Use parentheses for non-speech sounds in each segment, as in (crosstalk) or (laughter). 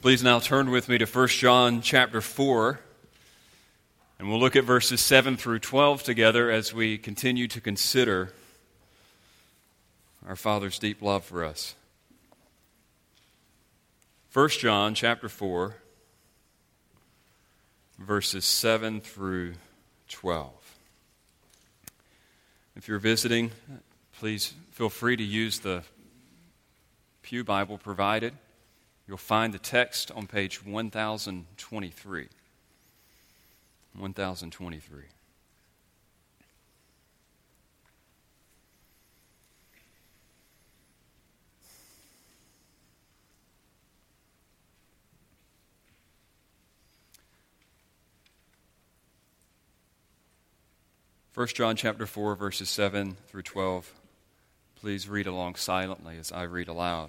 Please now turn with me to 1 John chapter 4, and we'll look at verses 7 through 12 together as we continue to consider our Father's deep love for us. 1 John chapter 4, verses 7 through 12. If you're visiting, please feel free to use the Pew Bible provided. You'll find the text on page 1023. 1023. First John chapter 4 verses 7 through 12. Please read along silently as I read aloud.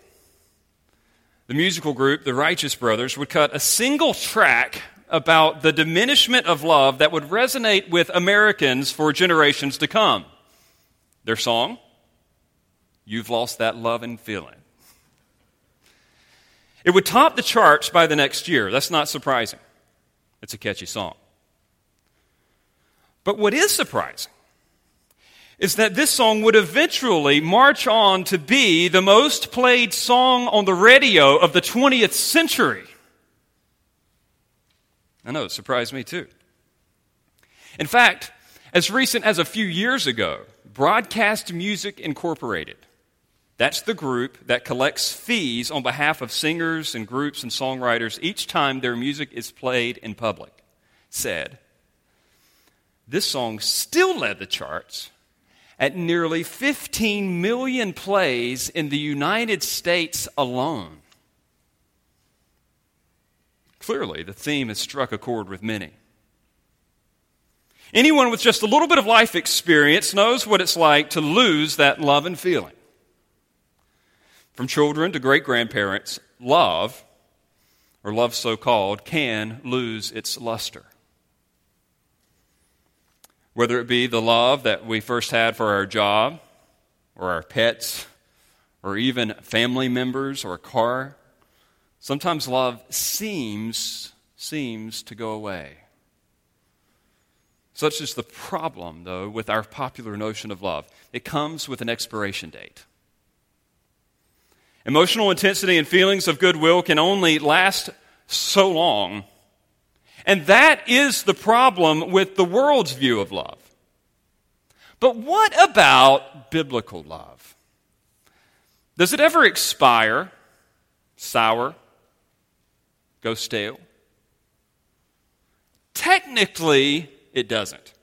the musical group, the Righteous Brothers, would cut a single track about the diminishment of love that would resonate with Americans for generations to come. Their song, You've Lost That Lovin' Feelin'. It would top the charts by the next year. That's not surprising. It's a catchy song. But what is surprising is that this song would eventually march on to be the most played song on the radio of the 20th century. I know, it surprised me too. In fact, as recent as a few years ago, Broadcast Music Incorporated, that's the group that collects fees on behalf of singers and groups and songwriters each time their music is played in public, said, This song still led the charts at nearly 15 million plays in the United States alone. Clearly, the theme has struck a chord with many. Anyone with just a little bit of life experience knows what it's like to lose that love and feeling. From children to great grandparents, love, or love so called, can lose its luster whether it be the love that we first had for our job or our pets or even family members or a car. Sometimes love seems seems to go away. Such is the problem, though, with our popular notion of love. It comes with an expiration date. Emotional intensity and feelings of goodwill can only last so long and that is the problem with the world's view of love. But what about biblical love? Does it ever expire, sour, go stale? Technically, it doesn't.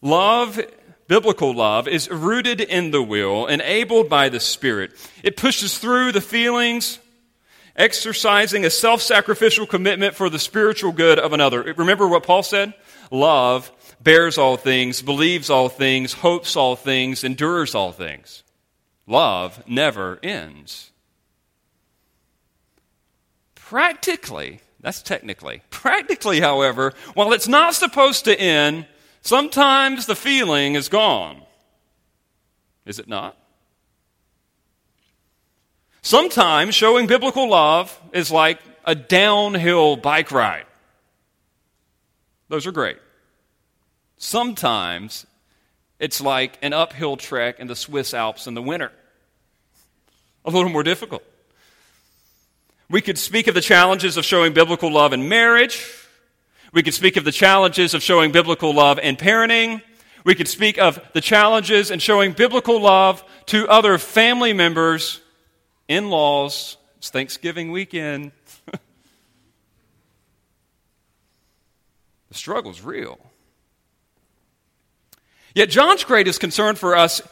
Love, biblical love, is rooted in the will, enabled by the Spirit. It pushes through the feelings, exercising a self sacrificial commitment for the spiritual good of another. Remember what Paul said? Love bears all things, believes all things, hopes all things, endures all things. Love never ends. Practically, that's technically. Practically, however, while it's not supposed to end, sometimes the feeling is gone. Is it not? Sometimes showing biblical love is like a downhill bike ride. Those are great. Sometimes it's like an uphill trek in the Swiss Alps in the winter. A little more difficult. We could speak of the challenges of showing biblical love in marriage. We could speak of the challenges of showing biblical love in parenting. We could speak of the challenges in showing biblical love to other family members, in laws. It's Thanksgiving weekend. (laughs) the struggle's real. Yet, John's greatest concern for us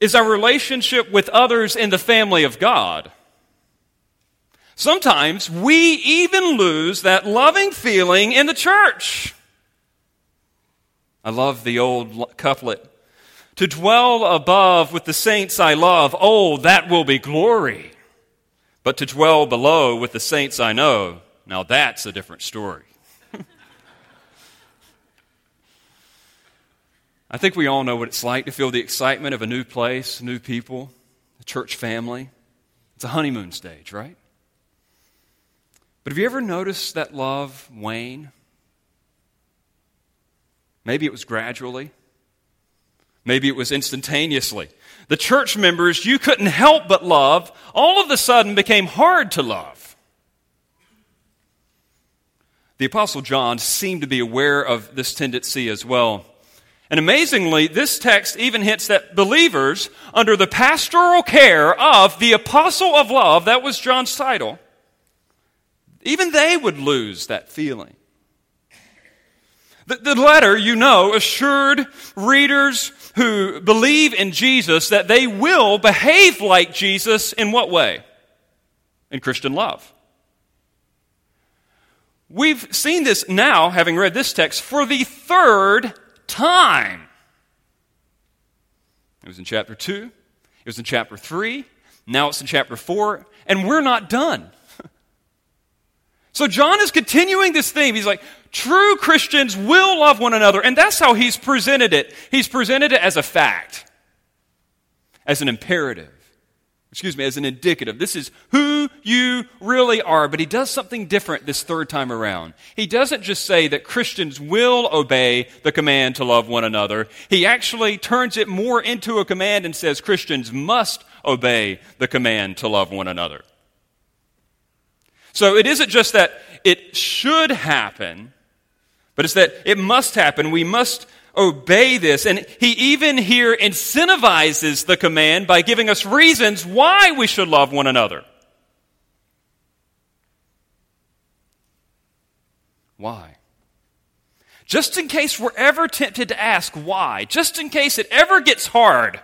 is our relationship with others in the family of God. Sometimes we even lose that loving feeling in the church. I love the old couplet To dwell above with the saints I love, oh, that will be glory. But to dwell below with the saints I know, now that's a different story. (laughs) I think we all know what it's like to feel the excitement of a new place, new people, a church family. It's a honeymoon stage, right? But have you ever noticed that love wane? Maybe it was gradually. Maybe it was instantaneously. The church members you couldn't help but love all of a sudden became hard to love. The Apostle John seemed to be aware of this tendency as well. And amazingly, this text even hints that believers, under the pastoral care of the Apostle of Love, that was John's title, even they would lose that feeling. The, the letter, you know, assured readers who believe in Jesus that they will behave like Jesus in what way? In Christian love. We've seen this now, having read this text, for the third time. It was in chapter 2, it was in chapter 3, now it's in chapter 4, and we're not done. (laughs) So John is continuing this theme. He's like, true Christians will love one another. And that's how he's presented it. He's presented it as a fact, as an imperative, excuse me, as an indicative. This is who you really are. But he does something different this third time around. He doesn't just say that Christians will obey the command to love one another. He actually turns it more into a command and says Christians must obey the command to love one another. So it isn't just that it should happen, but it's that it must happen. We must obey this. And he even here incentivizes the command by giving us reasons why we should love one another. Why? Just in case we're ever tempted to ask why, just in case it ever gets hard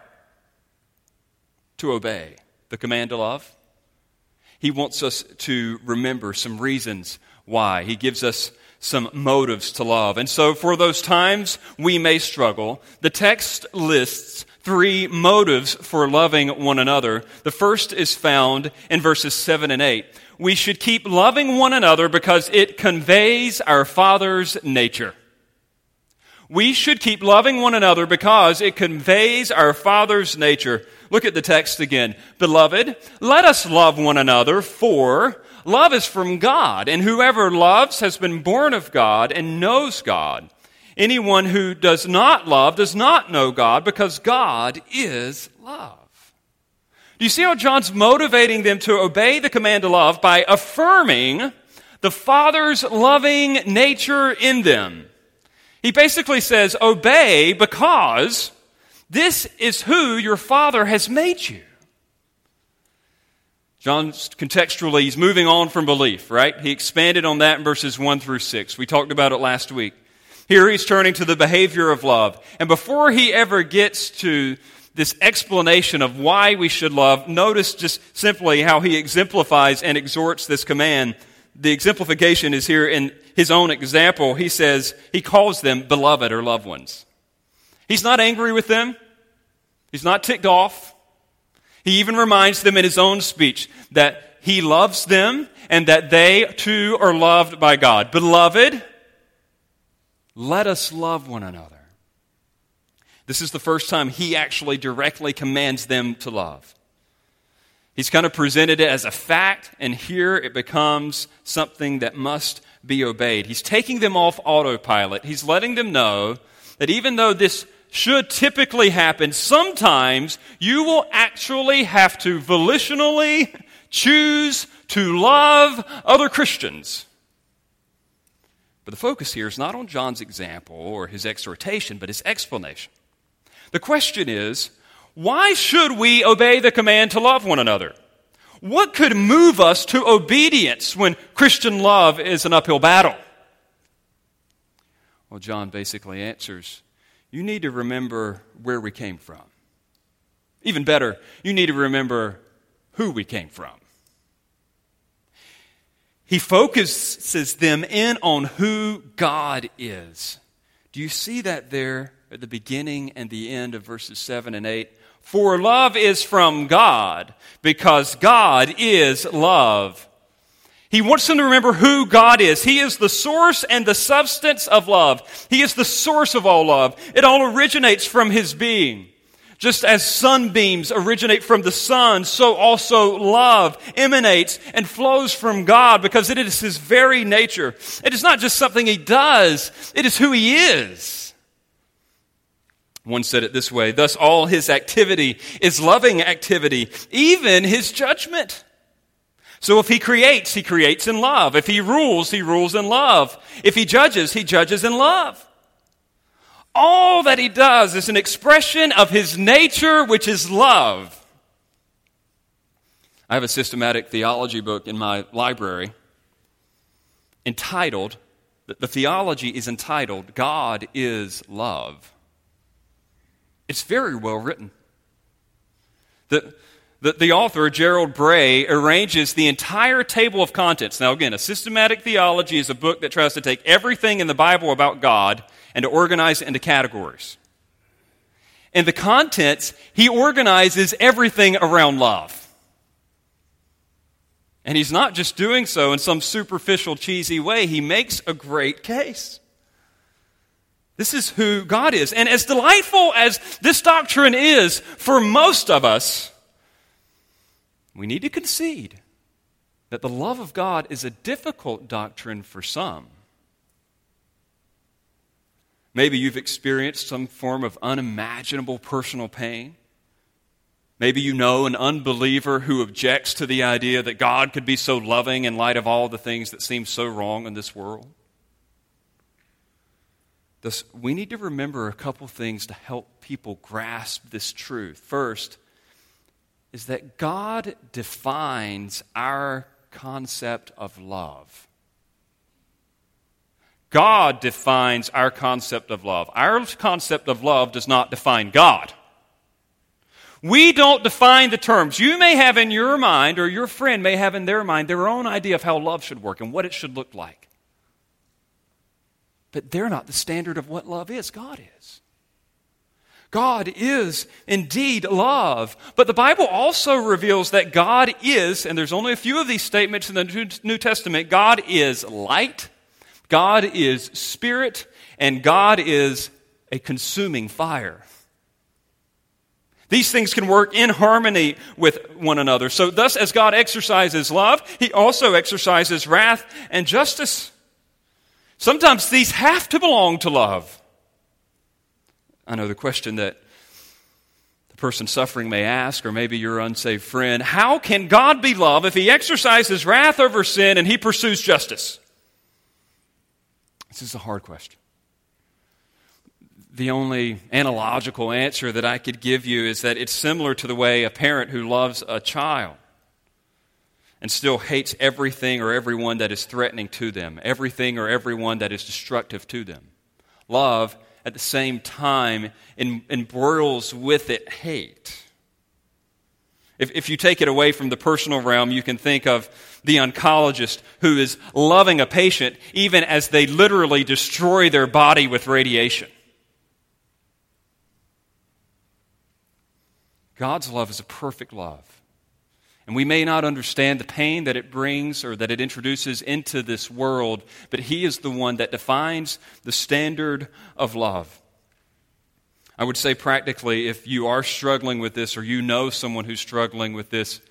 to obey the command to love, he wants us to remember some reasons why. He gives us some motives to love. And so, for those times we may struggle, the text lists three motives for loving one another. The first is found in verses 7 and 8. We should keep loving one another because it conveys our Father's nature. We should keep loving one another because it conveys our Father's nature. Look at the text again. Beloved, let us love one another, for love is from God, and whoever loves has been born of God and knows God. Anyone who does not love does not know God, because God is love. Do you see how John's motivating them to obey the command to love by affirming the Father's loving nature in them? He basically says, Obey because this is who your Father has made you. John contextually, he's moving on from belief, right? He expanded on that in verses 1 through 6. We talked about it last week. Here he's turning to the behavior of love. And before he ever gets to this explanation of why we should love, notice just simply how he exemplifies and exhorts this command. The exemplification is here in his own example. He says, he calls them beloved or loved ones. He's not angry with them. He's not ticked off. He even reminds them in his own speech that he loves them and that they too are loved by God. Beloved, let us love one another. This is the first time he actually directly commands them to love. He's kind of presented it as a fact, and here it becomes something that must be obeyed. He's taking them off autopilot. He's letting them know that even though this should typically happen, sometimes you will actually have to volitionally choose to love other Christians. But the focus here is not on John's example or his exhortation, but his explanation. The question is why should we obey the command to love one another? What could move us to obedience when Christian love is an uphill battle? Well, John basically answers you need to remember where we came from. Even better, you need to remember who we came from. He focuses them in on who God is. Do you see that there at the beginning and the end of verses 7 and 8? For love is from God, because God is love. He wants them to remember who God is. He is the source and the substance of love. He is the source of all love. It all originates from His being. Just as sunbeams originate from the sun, so also love emanates and flows from God because it is His very nature. It is not just something He does, it is who He is. One said it this way Thus, all His activity is loving activity, even His judgment. So if he creates, he creates in love. If he rules, he rules in love. If he judges, he judges in love. All that he does is an expression of his nature, which is love. I have a systematic theology book in my library entitled, the theology is entitled, God is Love. It's very well written. The, the, the author, Gerald Bray, arranges the entire table of contents. Now, again, a systematic theology is a book that tries to take everything in the Bible about God and to organize it into categories. In the contents, he organizes everything around love. And he's not just doing so in some superficial, cheesy way, he makes a great case. This is who God is. And as delightful as this doctrine is for most of us, we need to concede that the love of God is a difficult doctrine for some. Maybe you've experienced some form of unimaginable personal pain. Maybe you know an unbeliever who objects to the idea that God could be so loving in light of all the things that seem so wrong in this world. Thus, we need to remember a couple things to help people grasp this truth. First, is that God defines our concept of love. God defines our concept of love. Our concept of love does not define God. We don't define the terms. You may have in your mind, or your friend may have in their mind, their own idea of how love should work and what it should look like. But they're not the standard of what love is. God is. God is indeed love. But the Bible also reveals that God is, and there's only a few of these statements in the New Testament God is light, God is spirit, and God is a consuming fire. These things can work in harmony with one another. So, thus, as God exercises love, He also exercises wrath and justice. Sometimes these have to belong to love. I know the question that the person suffering may ask, or maybe your unsaved friend how can God be love if he exercises wrath over sin and he pursues justice? This is a hard question. The only analogical answer that I could give you is that it's similar to the way a parent who loves a child and still hates everything or everyone that is threatening to them, everything or everyone that is destructive to them. Love at the same time embroils with it hate. If, if you take it away from the personal realm, you can think of the oncologist who is loving a patient even as they literally destroy their body with radiation. God's love is a perfect love. And we may not understand the pain that it brings or that it introduces into this world, but He is the one that defines the standard of love. I would say practically, if you are struggling with this or you know someone who's struggling with this,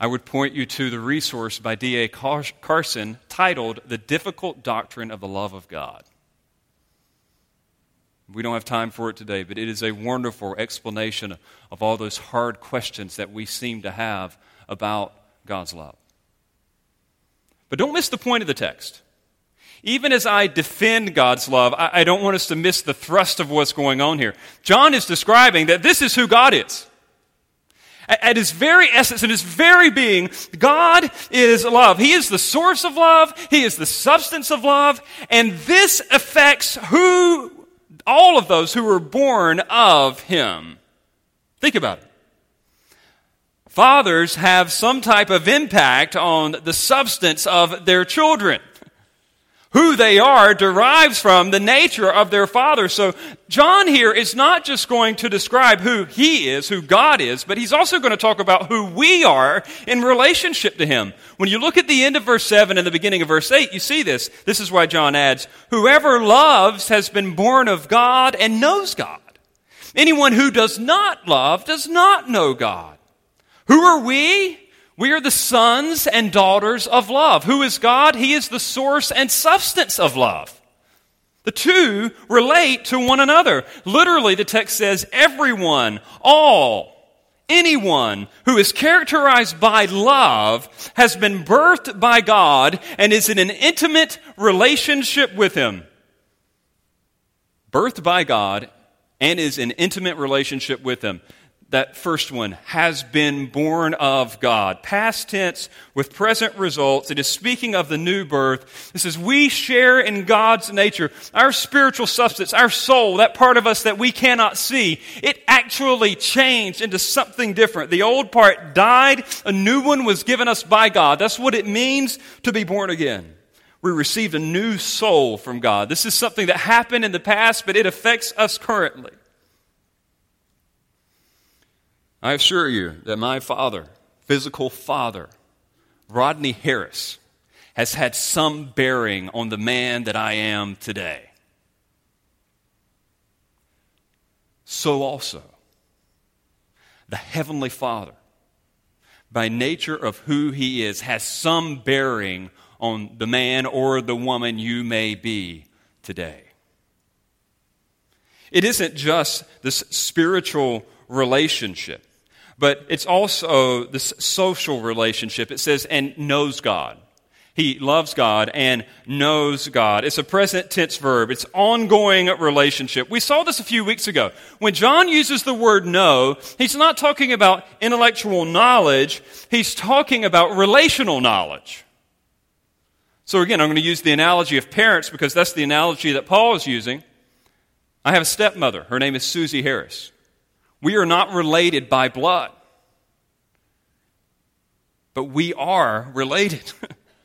I would point you to the resource by D.A. Carson titled The Difficult Doctrine of the Love of God. We don't have time for it today, but it is a wonderful explanation of all those hard questions that we seem to have about God's love. But don't miss the point of the text. Even as I defend God's love, I, I, don't want us to miss the thrust of what's going on here. John is describing that this is who God is. At, his very essence, in his very being, God is love. He is the source of love. He is the substance of love. And this affects who, all of those who were born of him. Think about it. Fathers have some type of impact on the substance of their children who they are derives from the nature of their father. So John here is not just going to describe who he is, who God is, but he's also going to talk about who we are in relationship to him. When you look at the end of verse 7 and the beginning of verse 8, you see this. This is why John adds, whoever loves has been born of God and knows God. Anyone who does not love does not know God. Who are we? We are the sons and daughters of love. Who is God? He is the source and substance of love. The two relate to one another. Literally, the text says, everyone, all, anyone who is characterized by love has been birthed by God and is in an intimate relationship with Him. Birthed by God and is in intimate relationship with Him that first one has been born of God. Past tense with present results. It is speaking of the new birth. This is we share in God's nature. Our spiritual substance, our soul, that part of us that we cannot see, it actually changed into something different. The old part died. A new one was given us by God. That's what it means to be born again. We received a new soul from God. This is something that happened in the past, but it affects us currently. I assure you that my father, physical father, Rodney Harris, has had some bearing on the man that I am today. So also, the Heavenly Father, by nature of who He is, has some bearing on the man or the woman you may be today. It isn't just this spiritual relationship but it's also this social relationship. It says, and knows God. He loves God and knows God. It's a present tense verb. It's ongoing relationship. We saw this a few weeks ago. When John uses the word know, he's not talking about intellectual knowledge. He's talking about relational knowledge. So again, I'm going to use the analogy of parents because that's the analogy that Paul is using. I have a stepmother. Her name is Susie Harris. We are not related by blood, but we are related.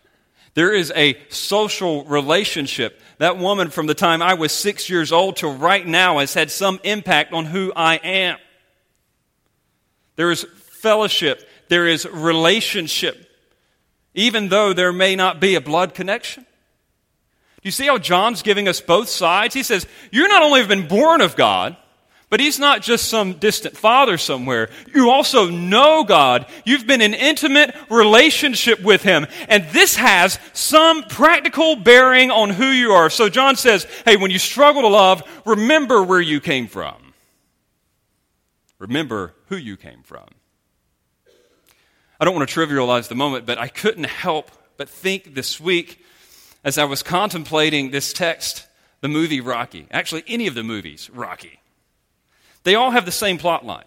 (laughs) there is a social relationship. That woman, from the time I was six years old till right now, has had some impact on who I am. There is fellowship, there is relationship, even though there may not be a blood connection. Do you see how John's giving us both sides? He says, You're not only have been born of God, but he's not just some distant father somewhere. You also know God. You've been in intimate relationship with him. And this has some practical bearing on who you are. So John says, hey, when you struggle to love, remember where you came from. Remember who you came from. I don't want to trivialize the moment, but I couldn't help but think this week as I was contemplating this text, the movie Rocky. Actually, any of the movies, Rocky. They all have the same plot line.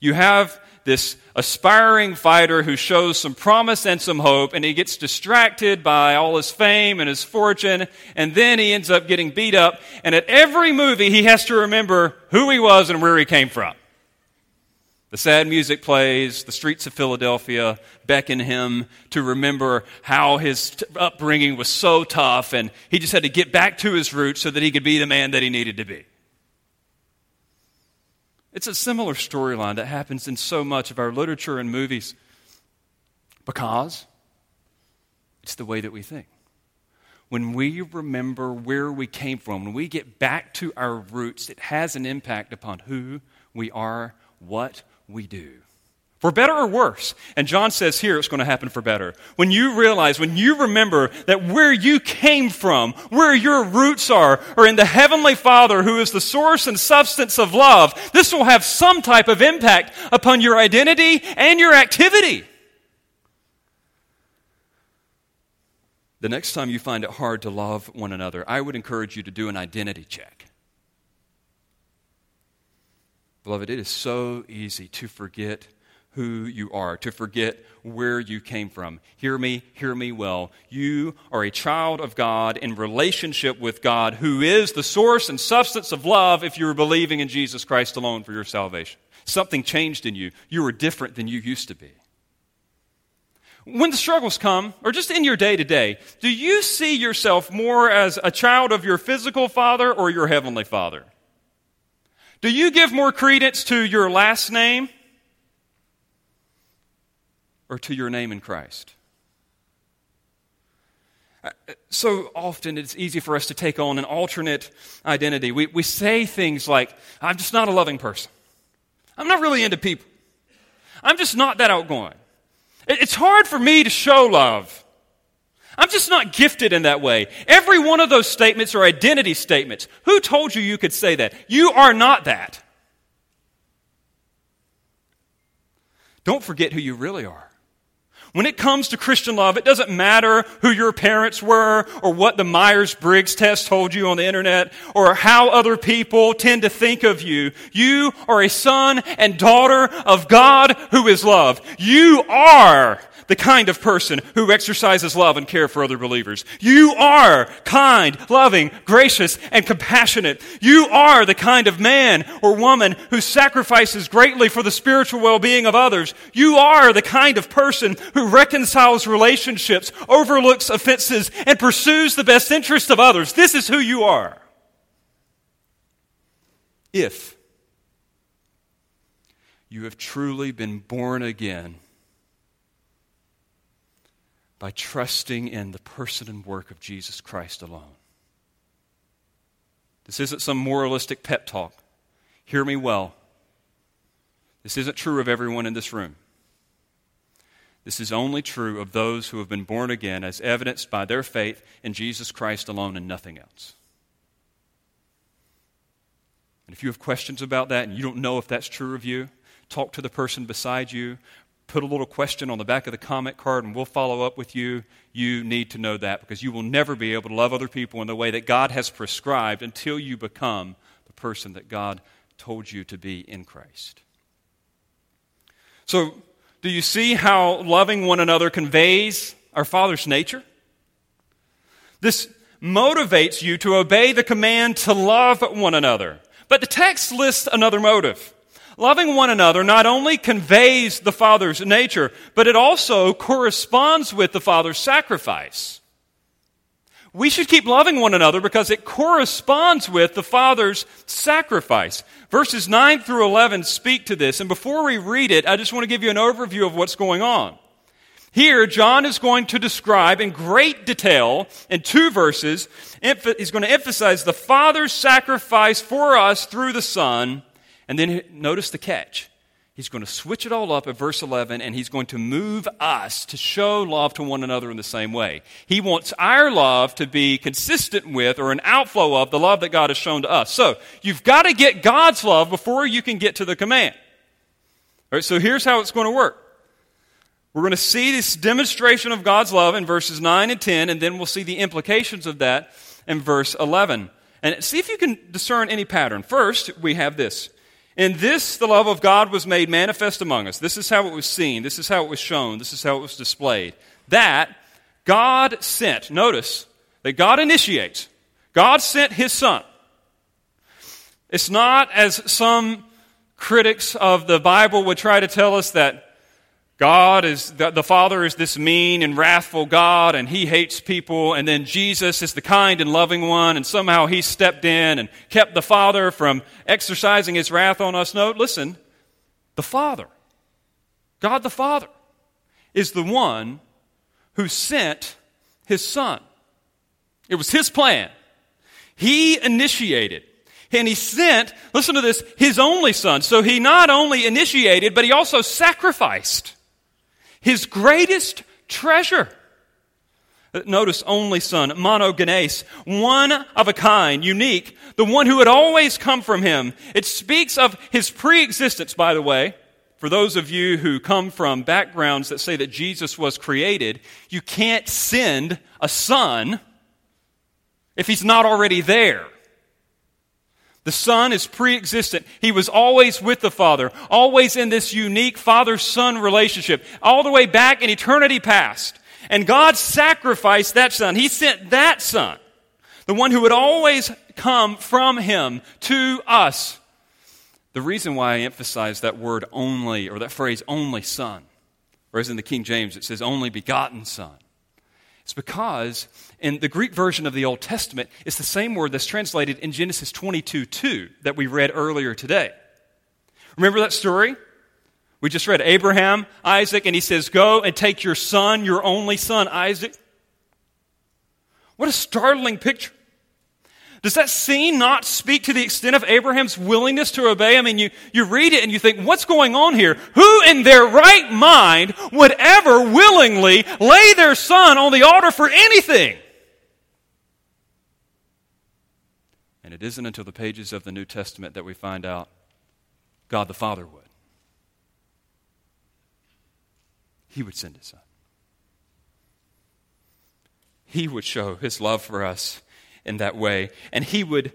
You have this aspiring fighter who shows some promise and some hope, and he gets distracted by all his fame and his fortune, and then he ends up getting beat up. And at every movie, he has to remember who he was and where he came from. The sad music plays, the streets of Philadelphia beckon him to remember how his upbringing was so tough, and he just had to get back to his roots so that he could be the man that he needed to be. It's a similar storyline that happens in so much of our literature and movies because it's the way that we think. When we remember where we came from, when we get back to our roots, it has an impact upon who we are, what we do. For better or worse. And John says here it's going to happen for better. When you realize, when you remember that where you came from, where your roots are, are in the Heavenly Father who is the source and substance of love, this will have some type of impact upon your identity and your activity. The next time you find it hard to love one another, I would encourage you to do an identity check. Beloved, it is so easy to forget who you are, to forget where you came from. Hear me, hear me well. You are a child of God in relationship with God, who is the source and substance of love if you are believing in Jesus Christ alone for your salvation. Something changed in you. You are different than you used to be. When the struggles come, or just in your day to day, do you see yourself more as a child of your physical father or your heavenly father? Do you give more credence to your last name or to your name in Christ? Uh, so often it's easy for us to take on an alternate identity. We, we say things like, I'm just not a loving person. I'm not really into people. I'm just not that outgoing. It's hard for me to show love. I'm just not gifted in that way. Every one of those statements are identity statements. Who told you you could say that? You are not that. Don't forget who you really are. When it comes to Christian love, it doesn't matter who your parents were or what the Myers Briggs test told you on the internet or how other people tend to think of you. You are a son and daughter of God who is love. You are the kind of person who exercises love and care for other believers. You are kind, loving, gracious, and compassionate. You are the kind of man or woman who sacrifices greatly for the spiritual well-being of others. You are the kind of person who reconciles relationships, overlooks offenses, and pursues the best interest of others. This is who you are. If you have truly been born again, by trusting in the person and work of Jesus Christ alone. This isn't some moralistic pep talk. Hear me well. This isn't true of everyone in this room. This is only true of those who have been born again, as evidenced by their faith in Jesus Christ alone and nothing else. And if you have questions about that and you don't know if that's true of you, talk to the person beside you, put a little question on the back of the comment card and we'll follow up with you. You need to know that because you will never be able to love other people in the way that God has prescribed until you become the person that God told you to be in Christ. So, do you see how loving one another conveys our Father's nature? This motivates you to obey the command to love one another. But the text lists another motive. Loving one another not only conveys the Father's nature, but it also corresponds with the Father's sacrifice. We should keep loving one another because it corresponds with the Father's sacrifice. Verses 9 through 11 speak to this, and before we read it, I just want to give you an overview of what's going on. Here, John is going to describe in great detail in two verses, he's going to emphasize the Father's sacrifice for us through the Son and then notice the catch. He's going to switch it all up at verse 11 and he's going to move us to show love to one another in the same way. He wants our love to be consistent with or an outflow of the love that God has shown to us. So, you've got to get God's love before you can get to the command. All right, so here's how it's going to work. We're going to see this demonstration of God's love in verses 9 and 10, and then we'll see the implications of that in verse 11. And see if you can discern any pattern. First, we have this in this, the love of God was made manifest among us. This is how it was seen. This is how it was shown. This is how it was displayed. That God sent, notice that God initiates. God sent His Son. It's not as some critics of the Bible would try to tell us that God is, the Father is this mean and wrathful God and He hates people and then Jesus is the kind and loving one and somehow He stepped in and kept the Father from exercising His wrath on us. No, listen, the Father, God the Father, is the one who sent His Son. It was His plan. He initiated. And he sent, listen to this, his only son. So he not only initiated, but he also sacrificed his greatest treasure. Notice only son, monogenes, one of a kind, unique, the one who had always come from him. It speaks of his pre-existence, by the way. For those of you who come from backgrounds that say that Jesus was created, you can't send a son if he's not already there? The Son is pre existent. He was always with the Father, always in this unique father son relationship, all the way back in eternity past. And God sacrificed that Son. He sent that Son, the one who would always come from Him to us. The reason why I emphasize that word only, or that phrase only Son, whereas in the King James it says only begotten Son, it's because in the Greek version of the Old Testament, it's the same word that's translated in Genesis 22 2 that we read earlier today. Remember that story? We just read Abraham, Isaac, and he says, Go and take your son, your only son, Isaac. What a startling picture. Does that scene not speak to the extent of Abraham's willingness to obey? I mean, you, you read it and you think, what's going on here? Who in their right mind would ever willingly lay their son on the altar for anything? It isn't until the pages of the New Testament that we find out God the Father would. He would send his son. He would show his love for us in that way. And he would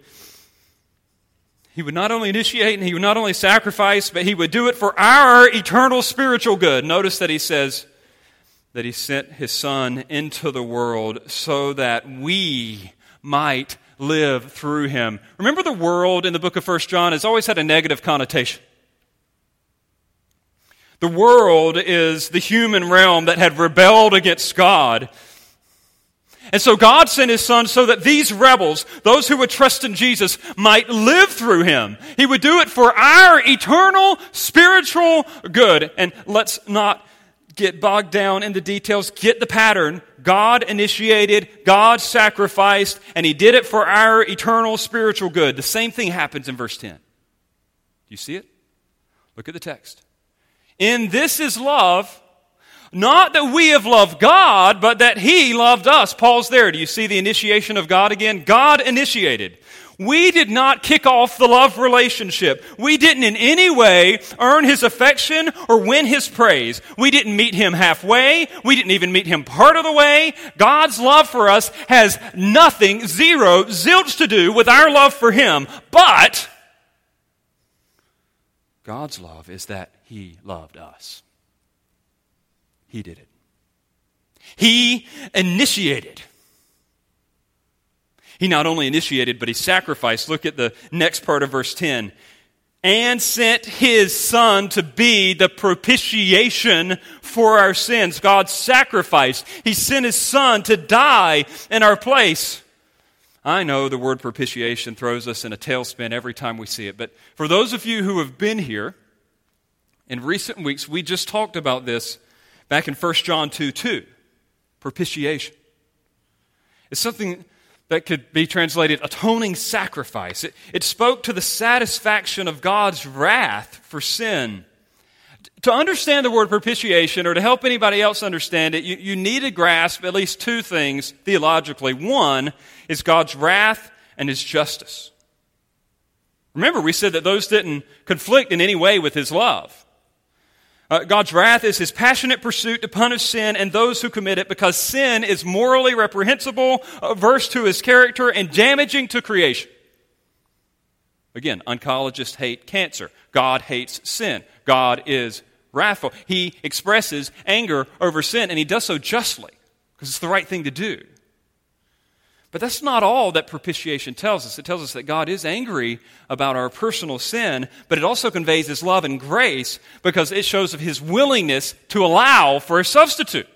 he would not only initiate and he would not only sacrifice, but he would do it for our eternal spiritual good. Notice that he says that he sent his son into the world so that we might live through him. Remember, the world in the book of First John has always had a negative connotation. The world is the human realm that had rebelled against God. And so God sent his son so that these rebels, those who would trust in Jesus, might live through him. He would do it for our eternal spiritual good. And let's not get bogged down in the details. Get the pattern. God initiated, God sacrificed, and He did it for our eternal spiritual good. The same thing happens in verse 10. Do you see it? Look at the text. In this is love, not that we have loved God, but that He loved us. Pause there. Do you see the initiation of God again? God initiated. We did not kick off the love relationship. We didn't in any way earn his affection or win his praise. We didn't meet him halfway. We didn't even meet him part of the way. God's love for us has nothing, zero, zilch to do with our love for him. But God's love is that he loved us. He did it. He initiated. He not only initiated, but he sacrificed. Look at the next part of verse 10. And sent his son to be the propitiation for our sins. God sacrificed. He sent his son to die in our place. I know the word propitiation throws us in a tailspin every time we see it, but for those of you who have been here, in recent weeks, we just talked about this back in 1 John 2 2. Propitiation. It's something that could be translated atoning sacrifice. It, it spoke to the satisfaction of God's wrath for sin. To understand the word propitiation, or to help anybody else understand it, you, you need to grasp at least two things theologically. One is God's wrath and his justice. Remember, we said that those didn't conflict in any way with his love. Uh, God's wrath is his passionate pursuit to punish sin and those who commit it because sin is morally reprehensible, averse to his character, and damaging to creation. Again, oncologists hate cancer. God hates sin. God is wrathful. He expresses anger over sin, and he does so justly because it's the right thing to do. But that's not all that propitiation tells us. It tells us that God is angry about our personal sin, but it also conveys his love and grace because it shows of his willingness to allow for a substitute.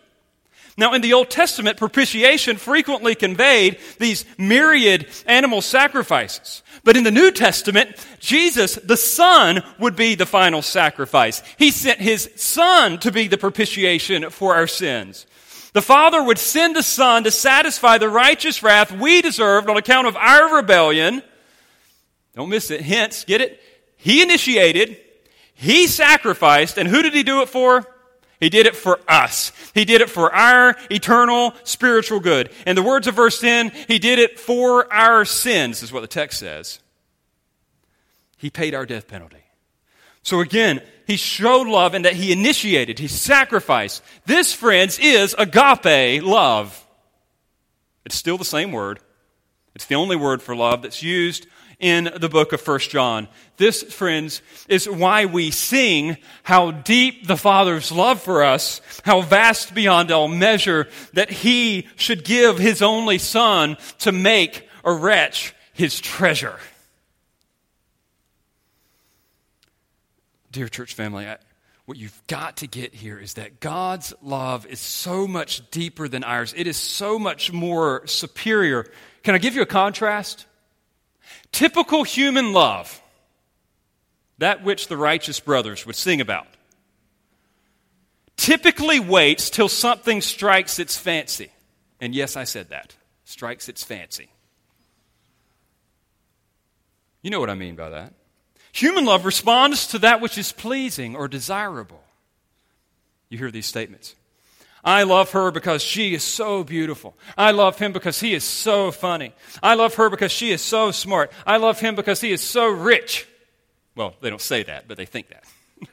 Now, in the Old Testament, propitiation frequently conveyed these myriad animal sacrifices. But in the New Testament, Jesus, the Son, would be the final sacrifice. He sent His Son to be the propitiation for our sins. The Father would send the Son to satisfy the righteous wrath we deserved on account of our rebellion. Don't miss it. Hence, get it? He initiated, He sacrificed, and who did He do it for? He did it for us. He did it for our eternal spiritual good. In the words of verse 10, He did it for our sins, is what the text says. He paid our death penalty. So again, he showed love in that he initiated, he sacrificed. This, friends, is agape love. It's still the same word. It's the only word for love that's used in the book of First John. This, friends, is why we sing how deep the Father's love for us, how vast beyond all measure, that He should give His only Son to make a wretch His treasure. Dear church family, I, what you've got to get here is that God's love is so much deeper than ours. It is so much more superior. Can I give you a contrast? Typical human love, that which the righteous brothers would sing about, typically waits till something strikes its fancy. And yes, I said that strikes its fancy. You know what I mean by that. Human love responds to that which is pleasing or desirable. You hear these statements. I love her because she is so beautiful. I love him because he is so funny. I love her because she is so smart. I love him because he is so rich. Well, they don't say that, but they think that. (laughs)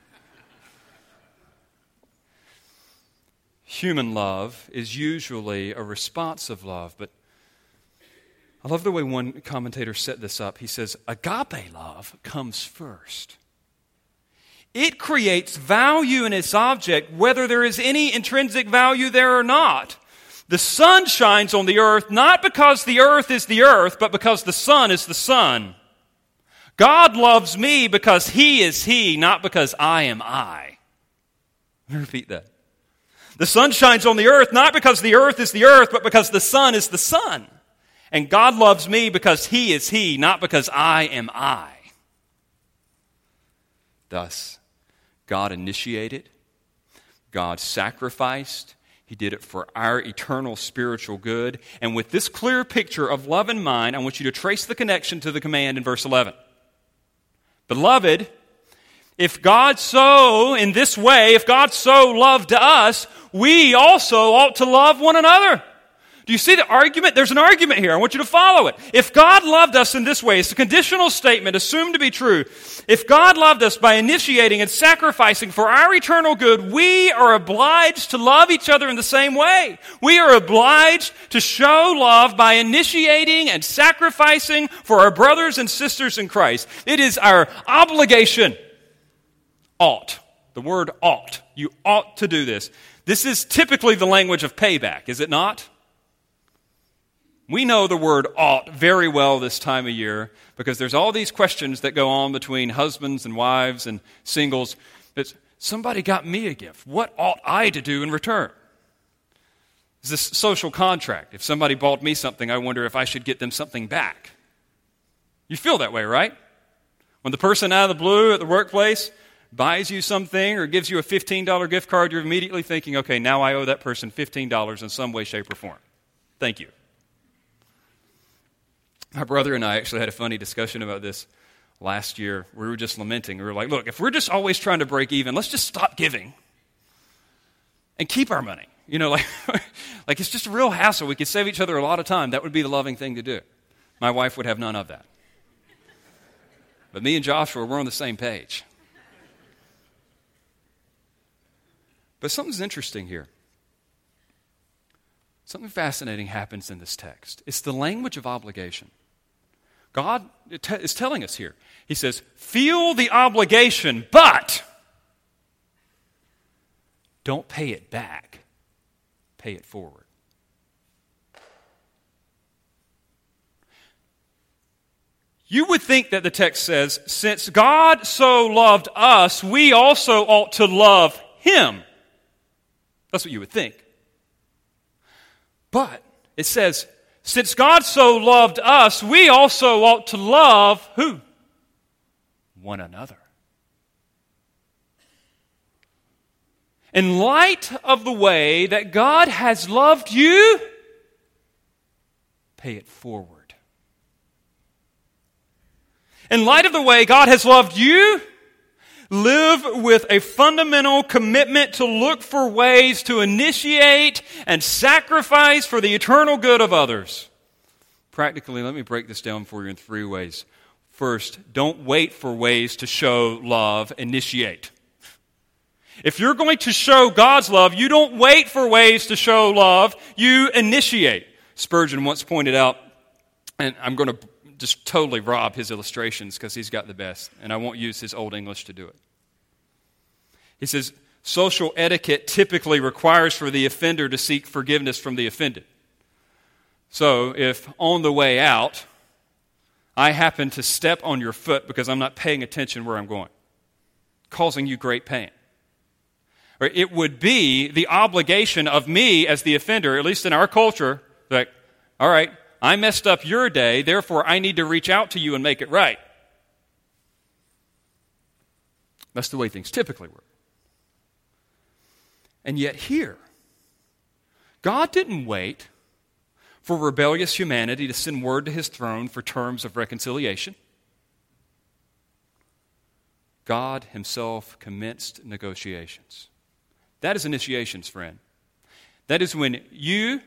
Human love is usually a responsive love, but I love the way one commentator set this up. He says, Agape love comes first. It creates value in its object, whether there is any intrinsic value there or not. The sun shines on the earth not because the earth is the earth, but because the sun is the sun. God loves me because he is he, not because I am I. Repeat that. The sun shines on the earth not because the earth is the earth, but because the sun is the sun. And God loves me because he is he, not because I am I. Thus, God initiated, God sacrificed, He did it for our eternal spiritual good. And with this clear picture of love in mind, I want you to trace the connection to the command in verse 11. Beloved, if God so, in this way, if God so loved us, we also ought to love one another. Do you see the argument? There's an argument here. I want you to follow it. If God loved us in this way, it's a conditional statement assumed to be true. If God loved us by initiating and sacrificing for our eternal good, we are obliged to love each other in the same way. We are obliged to show love by initiating and sacrificing for our brothers and sisters in Christ. It is our obligation. Ought. The word ought. You ought to do this. This is typically the language of payback, is it not? We know the word ought very well this time of year because there's all these questions that go on between husbands and wives and singles. It's, somebody got me a gift. What ought I to do in return? Is this social contract. If somebody bought me something, I wonder if I should get them something back. You feel that way, right? When the person out of the blue at the workplace buys you something or gives you a $15 gift card, you're immediately thinking, okay, now I owe that person $15 in some way, shape, or form. Thank you. My brother and I actually had a funny discussion about this last year. We were just lamenting. We were like, look, if we're just always trying to break even, let's just stop giving and keep our money. You know, (laughs) like, like it's just a real hassle. We could save each other a lot of time. That would be the loving thing to do. My wife would have none of that. But me and Joshua, we're on the same page. But something's interesting here. Something fascinating happens in this text. It's the language of obligation. God is telling us here. He says, feel the obligation, but don't pay it back, pay it forward. You would think that the text says, since God so loved us, we also ought to love him. That's what you would think. But it says, since God so loved us, we also ought to love who? One another. In light of the way that God has loved you, pay it forward. In light of the way God has loved you, live with a fundamental commitment to look for ways to initiate and sacrifice for the eternal good of others. Practically, let me break this down for you in three ways. First, don't wait for ways to show love, initiate. If you're going to show God's love, you don't wait for ways to show love, you initiate. Spurgeon once pointed out, and I'm going to just totally rob his illustrations because he's got the best, and I won't use his Old English to do it. He says, Social etiquette typically requires for the offender to seek forgiveness from the offended. So, if on the way out, I happen to step on your foot because I'm not paying attention where I'm going, causing you great pain. Or it would be the obligation of me as the offender, at least in our culture, that, all right, I messed up your day, therefore I need to reach out to you and make it right. That's the way things typically work. And yet, here, God didn't wait for rebellious humanity to send word to his throne for terms of reconciliation. God himself commenced negotiations. That is initiations, friend. That is when you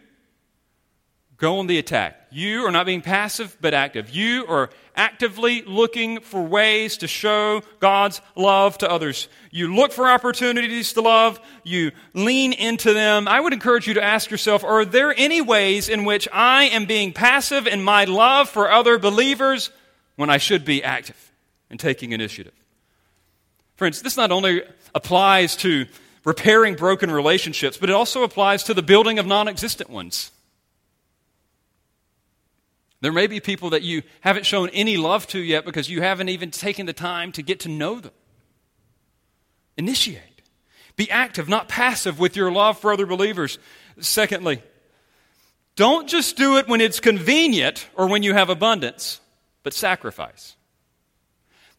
go on the attack. You are not being passive, but active. You are actively looking for ways to show God's love to others. You look for opportunities to love, you lean into them. I would encourage you to ask yourself are there any ways in which I am being passive in my love for other believers when I should be active and taking initiative? Friends, this not only applies to repairing broken relationships, but it also applies to the building of non existent ones. There may be people that you haven't shown any love to yet because you haven't even taken the time to get to know them. Initiate. Be active, not passive, with your love for other believers. Secondly, don't just do it when it's convenient or when you have abundance, but sacrifice.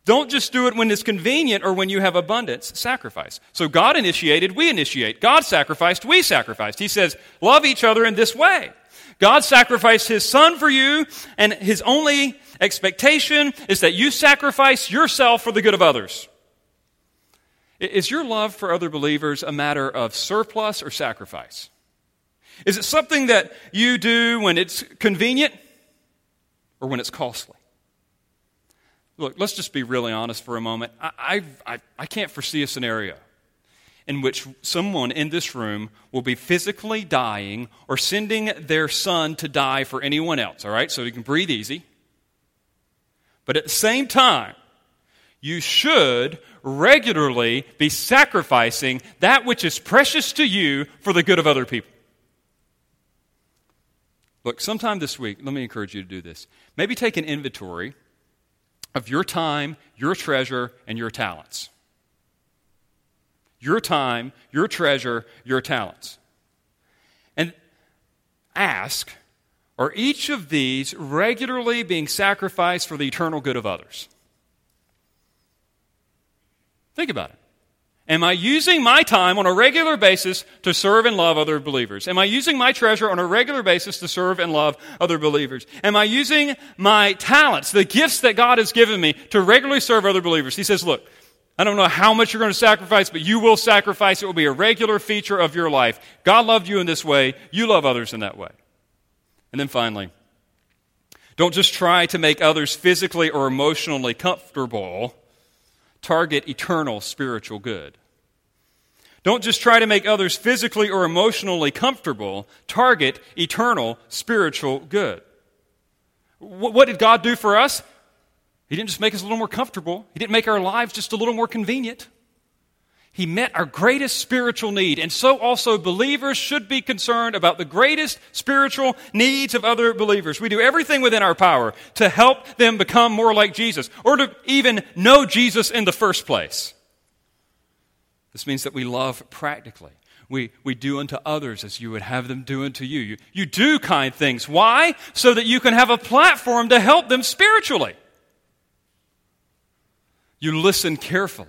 Don't just do it when it's convenient or when you have abundance. Sacrifice. So God initiated, we initiate. God sacrificed, we sacrificed. He says, love each other in this way. God sacrificed his son for you, and his only expectation is that you sacrifice yourself for the good of others. Is your love for other believers a matter of surplus or sacrifice? Is it something that you do when it's convenient or when it's costly? Look, let's just be really honest for a moment. I, I, I can't foresee a scenario in which someone in this room will be physically dying or sending their son to die for anyone else, all right? So you can breathe easy. But at the same time, you should regularly be sacrificing that which is precious to you for the good of other people. Look, sometime this week, let me encourage you to do this. Maybe take an inventory of your time, your treasure, and your talents your time, your treasure, your talents. And ask are each of these regularly being sacrificed for the eternal good of others? Think about it. Am I using my time on a regular basis to serve and love other believers? Am I using my treasure on a regular basis to serve and love other believers? Am I using my talents, the gifts that God has given me, to regularly serve other believers? He says, Look, I don't know how much you're going to sacrifice, but you will sacrifice. It will be a regular feature of your life. God loved you in this way. You love others in that way. And then finally, don't just try to make others physically or emotionally comfortable. Target eternal spiritual good. Don't just try to make others physically or emotionally comfortable. Target eternal spiritual good. What did God do for us? He didn't just make us a little more comfortable, He didn't make our lives just a little more convenient. He met our greatest spiritual need. And so also believers should be concerned about the greatest spiritual needs of other believers. We do everything within our power to help them become more like Jesus or to even know Jesus in the first place. This means that we love practically. We, we do unto others as you would have them do unto you. you. You do kind things. Why? So that you can have a platform to help them spiritually. You listen carefully.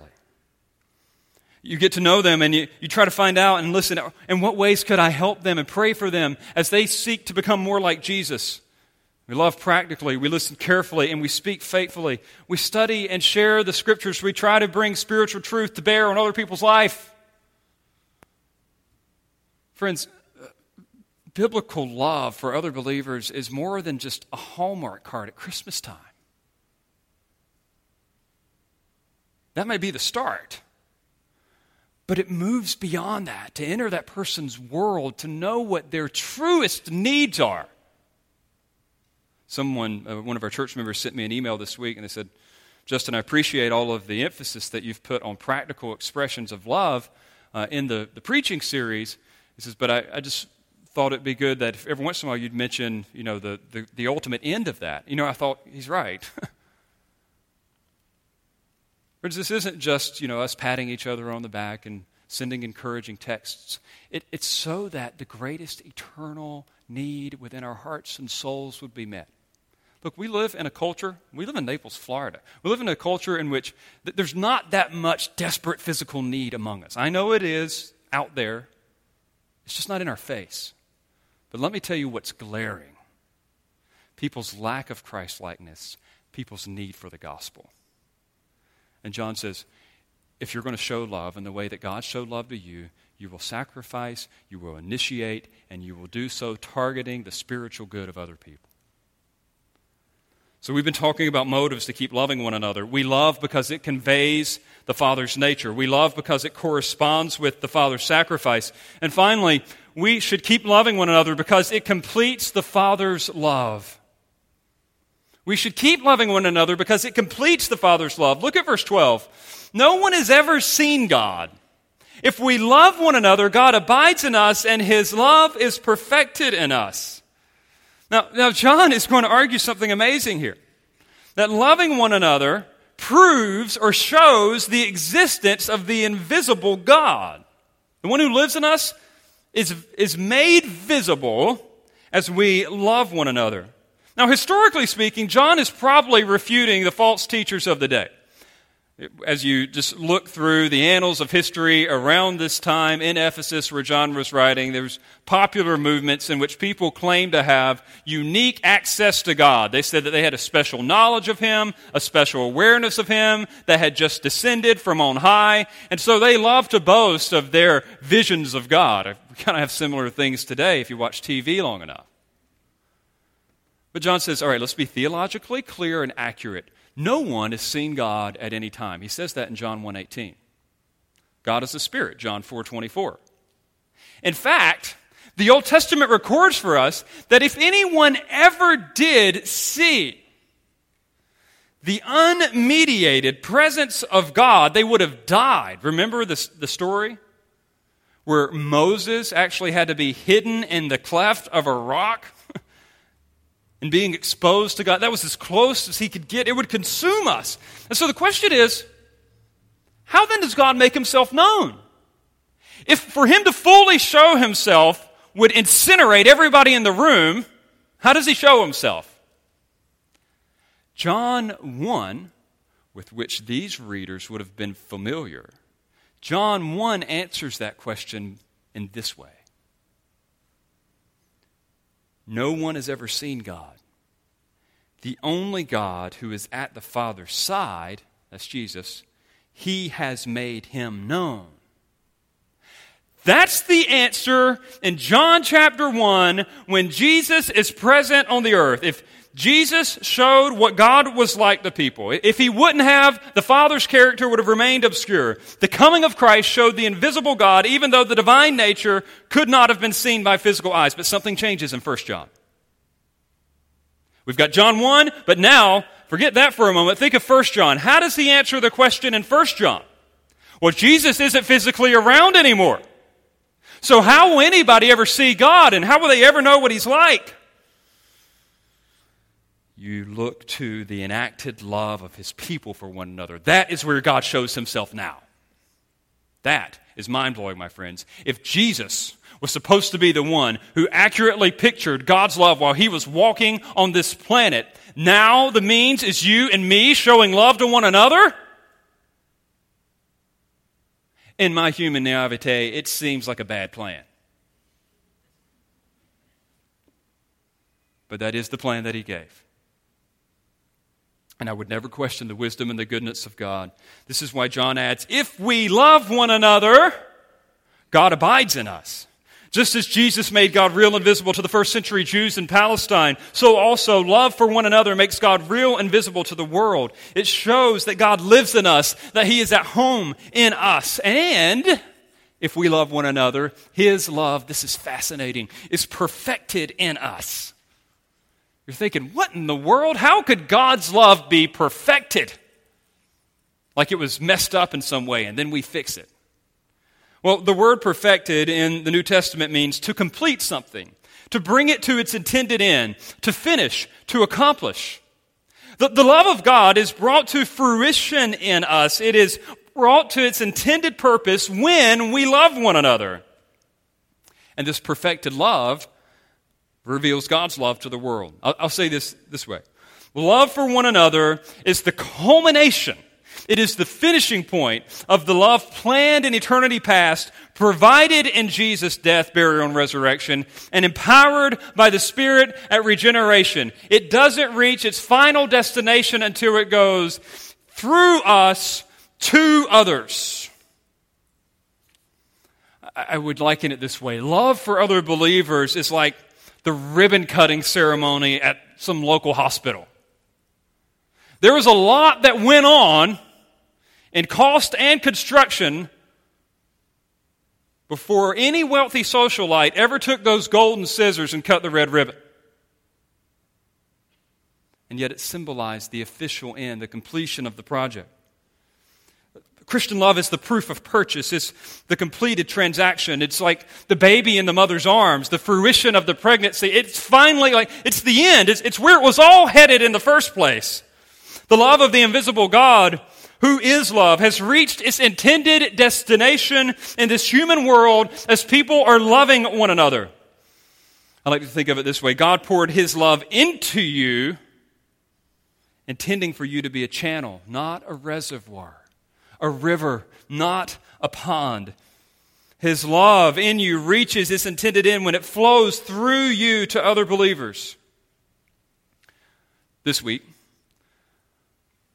You get to know them and you, you try to find out and listen. In what ways could I help them and pray for them as they seek to become more like Jesus? We love practically, we listen carefully, and we speak faithfully. We study and share the scriptures. We try to bring spiritual truth to bear on other people's life. Friends, uh, biblical love for other believers is more than just a Hallmark card at Christmas time. That may be the start. But it moves beyond that to enter that person's world, to know what their truest needs are, Someone, uh, one of our church members, sent me an email this week and they said, Justin, I appreciate all of the emphasis that you've put on practical expressions of love uh, in the, the preaching series. He says, but I, I just thought it'd be good that if every once in a while you'd mention, you know, the, the, the ultimate end of that. You know, I thought, he's right. (laughs) Friends, this isn't just, you know, us patting each other on the back and sending encouraging texts. It, it's so that the greatest eternal need within our hearts and souls would be met. Look, we live in a culture, we live in Naples, Florida. We live in a culture in which th- there's not that much desperate physical need among us. I know it is out there, it's just not in our face. But let me tell you what's glaring people's lack of Christ likeness, people's need for the gospel. And John says, if you're going to show love in the way that God showed love to you, you will sacrifice, you will initiate, and you will do so targeting the spiritual good of other people. So, we've been talking about motives to keep loving one another. We love because it conveys the Father's nature. We love because it corresponds with the Father's sacrifice. And finally, we should keep loving one another because it completes the Father's love. We should keep loving one another because it completes the Father's love. Look at verse 12. No one has ever seen God. If we love one another, God abides in us and his love is perfected in us. Now, now, John is going to argue something amazing here that loving one another proves or shows the existence of the invisible God. The one who lives in us is, is made visible as we love one another. Now, historically speaking, John is probably refuting the false teachers of the day as you just look through the annals of history around this time in Ephesus where John was writing, there was popular movements in which people claimed to have unique access to God. They said that they had a special knowledge of Him, a special awareness of Him that had just descended from on high. And so they loved to boast of their visions of God. We kind of have similar things today if you watch TV long enough. But John says, all right, let's be theologically clear and accurate. No one has seen God at any time. He says that in John 1:18. God is a spirit, John 4:24. In fact, the Old Testament records for us that if anyone ever did see the unmediated presence of God, they would have died. Remember the, the story? Where Moses actually had to be hidden in the cleft of a rock and being exposed to God. That was as close as he could get. It would consume us. And so the question is how then does God make himself known? If for him to fully show himself would incinerate everybody in the room, how does he show himself? John 1, with which these readers would have been familiar, John 1 answers that question in this way no one has ever seen God. The only God who is at the Father's side, that's Jesus, he has made him known. That's the answer in John chapter 1 when Jesus is present on the earth. If Jesus showed what God was like to people. If he wouldn't have, the Father's character would have remained obscure. The coming of Christ showed the invisible God, even though the divine nature could not have been seen by physical eyes. But something changes in 1 John. We've got John 1, but now, forget that for a moment. Think of 1 John. How does he answer the question in 1 John? Well, Jesus isn't physically around anymore. So, how will anybody ever see God and how will they ever know what he's like? You look to the enacted love of his people for one another. That is where God shows himself now. That is mind blowing, my friends. If Jesus was supposed to be the one who accurately pictured God's love while he was walking on this planet, now the means is you and me showing love to one another? In my human naivete, it seems like a bad plan. But that is the plan that he gave. And I would never question the wisdom and the goodness of God. This is why John adds, if we love one another, God abides in us. Just as Jesus made God real and visible to the first century Jews in Palestine, so also love for one another makes God real and visible to the world. It shows that God lives in us, that He is at home in us. And if we love one another, His love, this is fascinating, is perfected in us. You're thinking, what in the world? How could God's love be perfected? Like it was messed up in some way, and then we fix it. Well, the word perfected in the New Testament means to complete something, to bring it to its intended end, to finish, to accomplish. The, the love of God is brought to fruition in us. It is brought to its intended purpose when we love one another. And this perfected love reveals God's love to the world. I'll, I'll say this this way love for one another is the culmination it is the finishing point of the love planned in eternity past, provided in Jesus' death, burial, and resurrection, and empowered by the Spirit at regeneration. It doesn't reach its final destination until it goes through us to others. I would liken it this way love for other believers is like the ribbon cutting ceremony at some local hospital. There was a lot that went on in cost and construction before any wealthy socialite ever took those golden scissors and cut the red ribbon. And yet it symbolized the official end, the completion of the project. Christian love is the proof of purchase. It's the completed transaction. It's like the baby in the mother's arms, the fruition of the pregnancy. It's finally like, it's the end. It's, it's where it was all headed in the first place. The love of the invisible God who is love, has reached its intended destination in this human world as people are loving one another. I like to think of it this way God poured his love into you, intending for you to be a channel, not a reservoir, a river, not a pond. His love in you reaches its intended end when it flows through you to other believers. This week,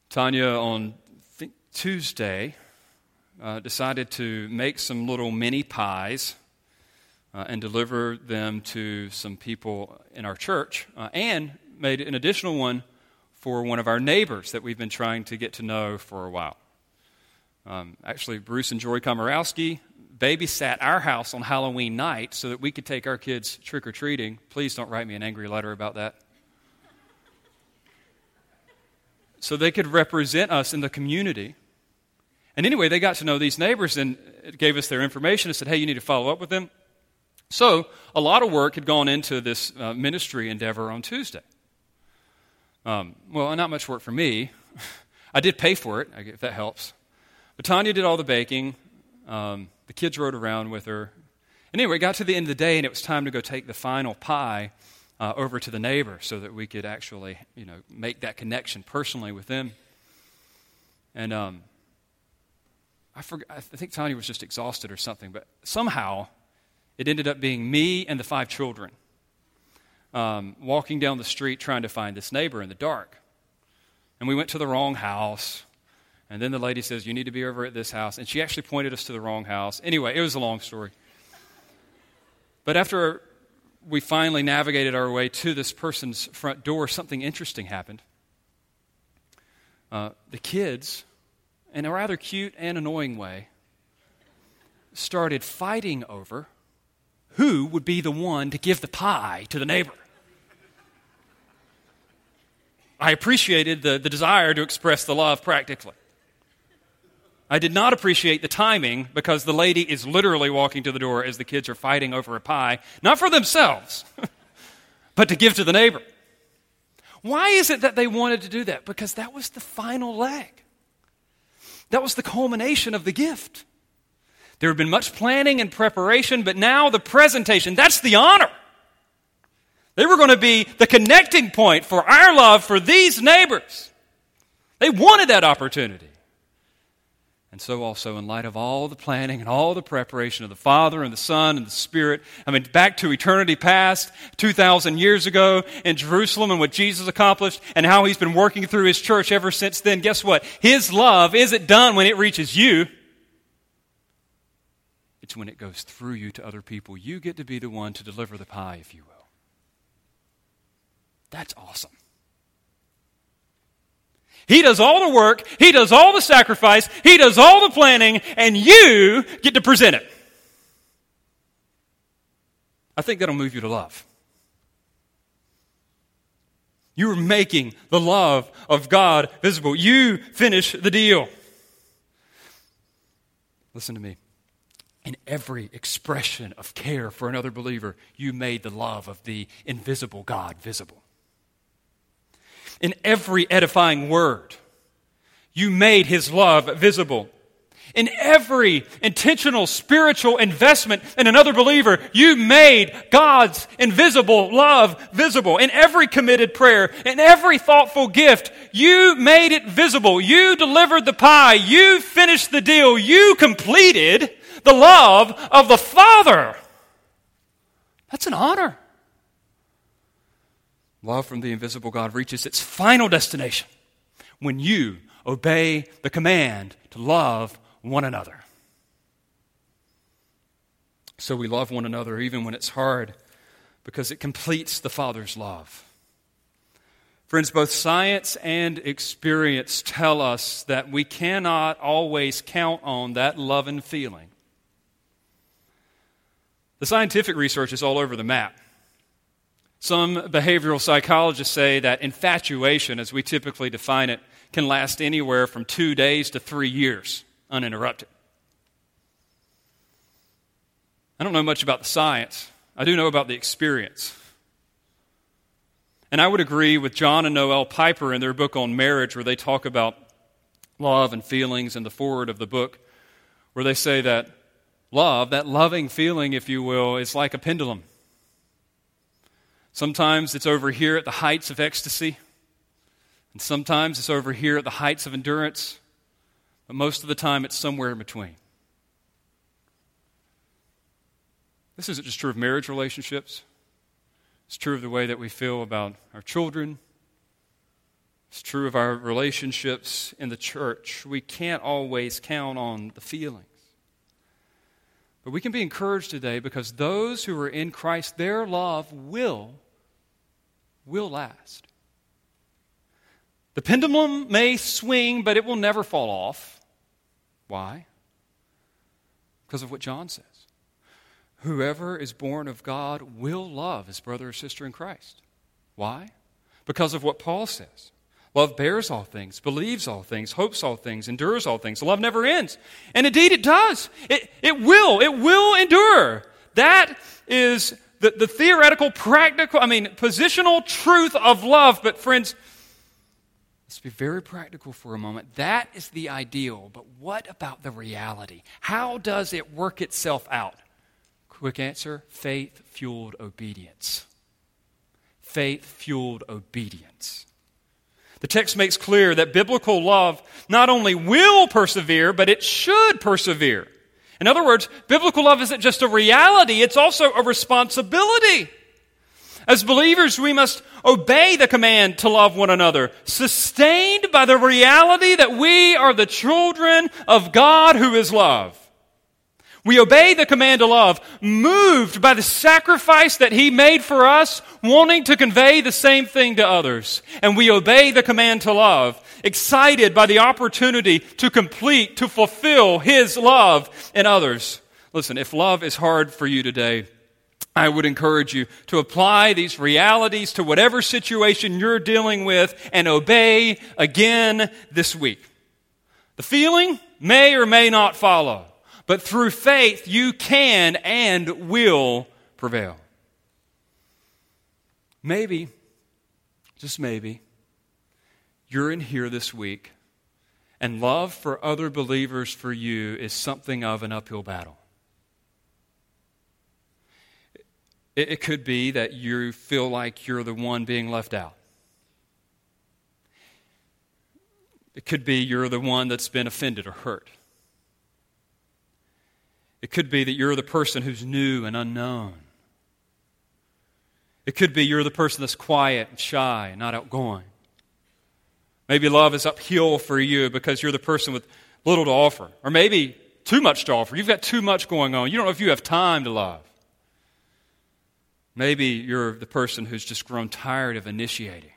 Tanya on Tuesday, uh, decided to make some little mini pies uh, and deliver them to some people in our church, uh, and made an additional one for one of our neighbors that we've been trying to get to know for a while. Um, actually, Bruce and Joy Komorowski babysat our house on Halloween night so that we could take our kids trick or treating. Please don't write me an angry letter about that. So they could represent us in the community and anyway, they got to know these neighbors and gave us their information and said, hey, you need to follow up with them. So a lot of work had gone into this uh, ministry endeavor on Tuesday. Um, well, not much work for me. (laughs) I did pay for it, if that helps. But Tanya did all the baking. Um, the kids rode around with her. And anyway, it got to the end of the day, and it was time to go take the final pie uh, over to the neighbor so that we could actually, you know, make that connection personally with them. And um, I, I think Tanya was just exhausted or something, but somehow it ended up being me and the five children um, walking down the street trying to find this neighbor in the dark. And we went to the wrong house. And then the lady says, You need to be over at this house. And she actually pointed us to the wrong house. Anyway, it was a long story. But after we finally navigated our way to this person's front door, something interesting happened. Uh, the kids in a rather cute and annoying way, started fighting over who would be the one to give the pie to the neighbor. I appreciated the, the desire to express the love practically. I did not appreciate the timing because the lady is literally walking to the door as the kids are fighting over a pie, not for themselves, (laughs) but to give to the neighbor. Why is it that they wanted to do that? Because that was the final leg. That was the culmination of the gift. There had been much planning and preparation, but now the presentation, that's the honor. They were going to be the connecting point for our love for these neighbors. They wanted that opportunity. And so, also, in light of all the planning and all the preparation of the Father and the Son and the Spirit, I mean, back to eternity past, 2,000 years ago in Jerusalem and what Jesus accomplished and how He's been working through His church ever since then, guess what? His love isn't done when it reaches you, it's when it goes through you to other people. You get to be the one to deliver the pie, if you will. That's awesome. He does all the work, He does all the sacrifice, He does all the planning, and you get to present it. I think that'll move you to love. You are making the love of God visible. You finish the deal. Listen to me. In every expression of care for another believer, you made the love of the invisible God visible. In every edifying word, you made his love visible. In every intentional spiritual investment in another believer, you made God's invisible love visible. In every committed prayer, in every thoughtful gift, you made it visible. You delivered the pie. You finished the deal. You completed the love of the Father. That's an honor. Love from the invisible God reaches its final destination when you obey the command to love one another. So we love one another even when it's hard because it completes the Father's love. Friends, both science and experience tell us that we cannot always count on that lovin' feelin'. The scientific research is all over the map. Some behavioral psychologists say that infatuation, as we typically define it, can last anywhere from two days to three years uninterrupted. I don't know much about the science, I do know about the experience. And I would agree with John and Noel Piper in their book on marriage, where they talk about love and feelings in the foreword of the book, where they say that love, that loving feeling, if you will, is like a pendulum. Sometimes it's over here at the heights of ecstasy, and sometimes it's over here at the heights of endurance, but most of the time it's somewhere in between. This isn't just true of marriage relationships, it's true of the way that we feel about our children. It's true of our relationships in the church. We can't always count on the feelings. But we can be encouraged today because those who are in Christ, their love will, will last. The pendulum may swing, but it will never fall off. Why? Because of what John says. Whoever is born of God will love his brother or sister in Christ. Why? Because of what Paul says. Love bears all things, believes all things, hopes all things, endures all things. Love never ends. And indeed it does. It, it will. It will endure. That is the, the theoretical, practical, I mean, positional truth of love. But, friends, let's be very practical for a moment. That is the ideal. But what about the reality? How does it work itself out? Quick answer faith fueled obedience. Faith fueled obedience. The text makes clear that biblical love not only will persevere, but it should persevere. In other words, biblical love isn't just a reality, it's also a responsibility. As believers, we must obey the command to love one another, sustained by the reality that we are the children of God who is love. We obey the command to love, moved by the sacrifice that He made for us, wanting to convey the same thing to others. And we obey the command to love, excited by the opportunity to complete, to fulfill His love in others. Listen, if love is hard for you today, I would encourage you to apply these realities to whatever situation you're dealing with and obey again this week. The feeling may or may not follow. But through faith, you can and will prevail. Maybe, just maybe, you're in here this week, and love for other believers for you is something of an uphill battle. It, it could be that you feel like you're the one being left out. It could be you're the one that's been offended or hurt. It could be that you're the person who's new and unknown. It could be you're the person that's quiet and shy and not outgoing. Maybe love is uphill for you because you're the person with little to offer, or maybe too much to offer. You've got too much going on. You don't know if you have time to love. Maybe you're the person who's just grown tired of initiating.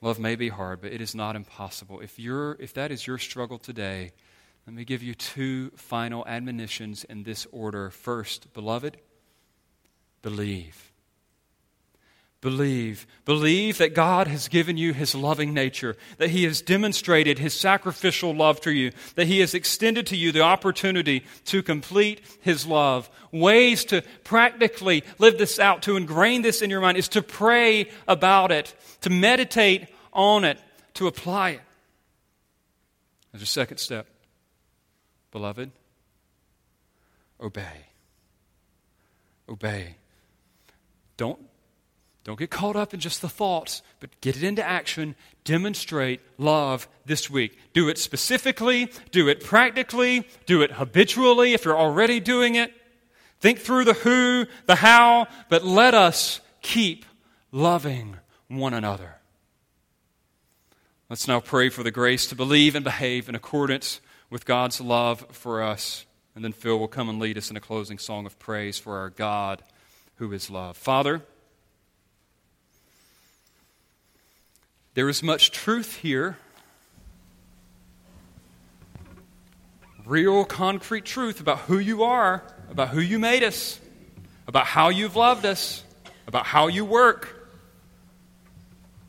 Love may be hard, but it is not impossible. If, you're, if that is your struggle today, let me give you two final admonitions in this order. First, beloved, believe. believe. Believe that God has given you his loving nature, that he has demonstrated his sacrificial love to you, that he has extended to you the opportunity to complete his love. Ways to practically live this out, to ingrain this in your mind, is to pray about it, to meditate on it, to apply it. There's a second step. Beloved, obey. Obey. Don't, don't get caught up in just the thoughts, but get it into action. Demonstrate love this week. Do it specifically, do it practically, do it habitually if you're already doing it. Think through the who, the how, but let us keep loving one another. Let's now pray for the grace to believe and behave in accordance with God's love for us. And then Phil will come and lead us in a closing song of praise for our God who is love. Father, there is much truth here. Real, concrete truth about who you are, about who you made us, about how you've loved us, about how you work.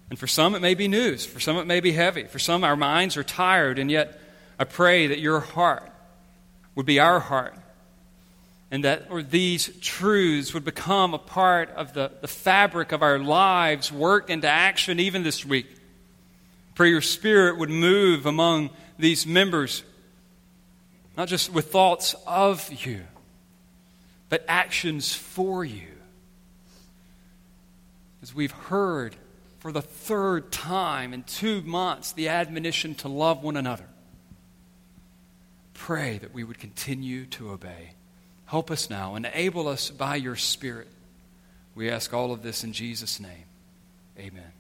And for some, it may be news. For some, it may be heavy. For some, our minds are tired. And yet, I pray that your heart would be our heart and that these truths would become a part of the, the fabric of our lives, work into action even this week. Pray your spirit would move among these members, not just with thoughts of you, but actions for you. As we've heard for the third time in two months the admonition to love one another, pray that we would continue to obey. Help us now. Enable us by your Spirit. We ask all of this in Jesus' name. Amen.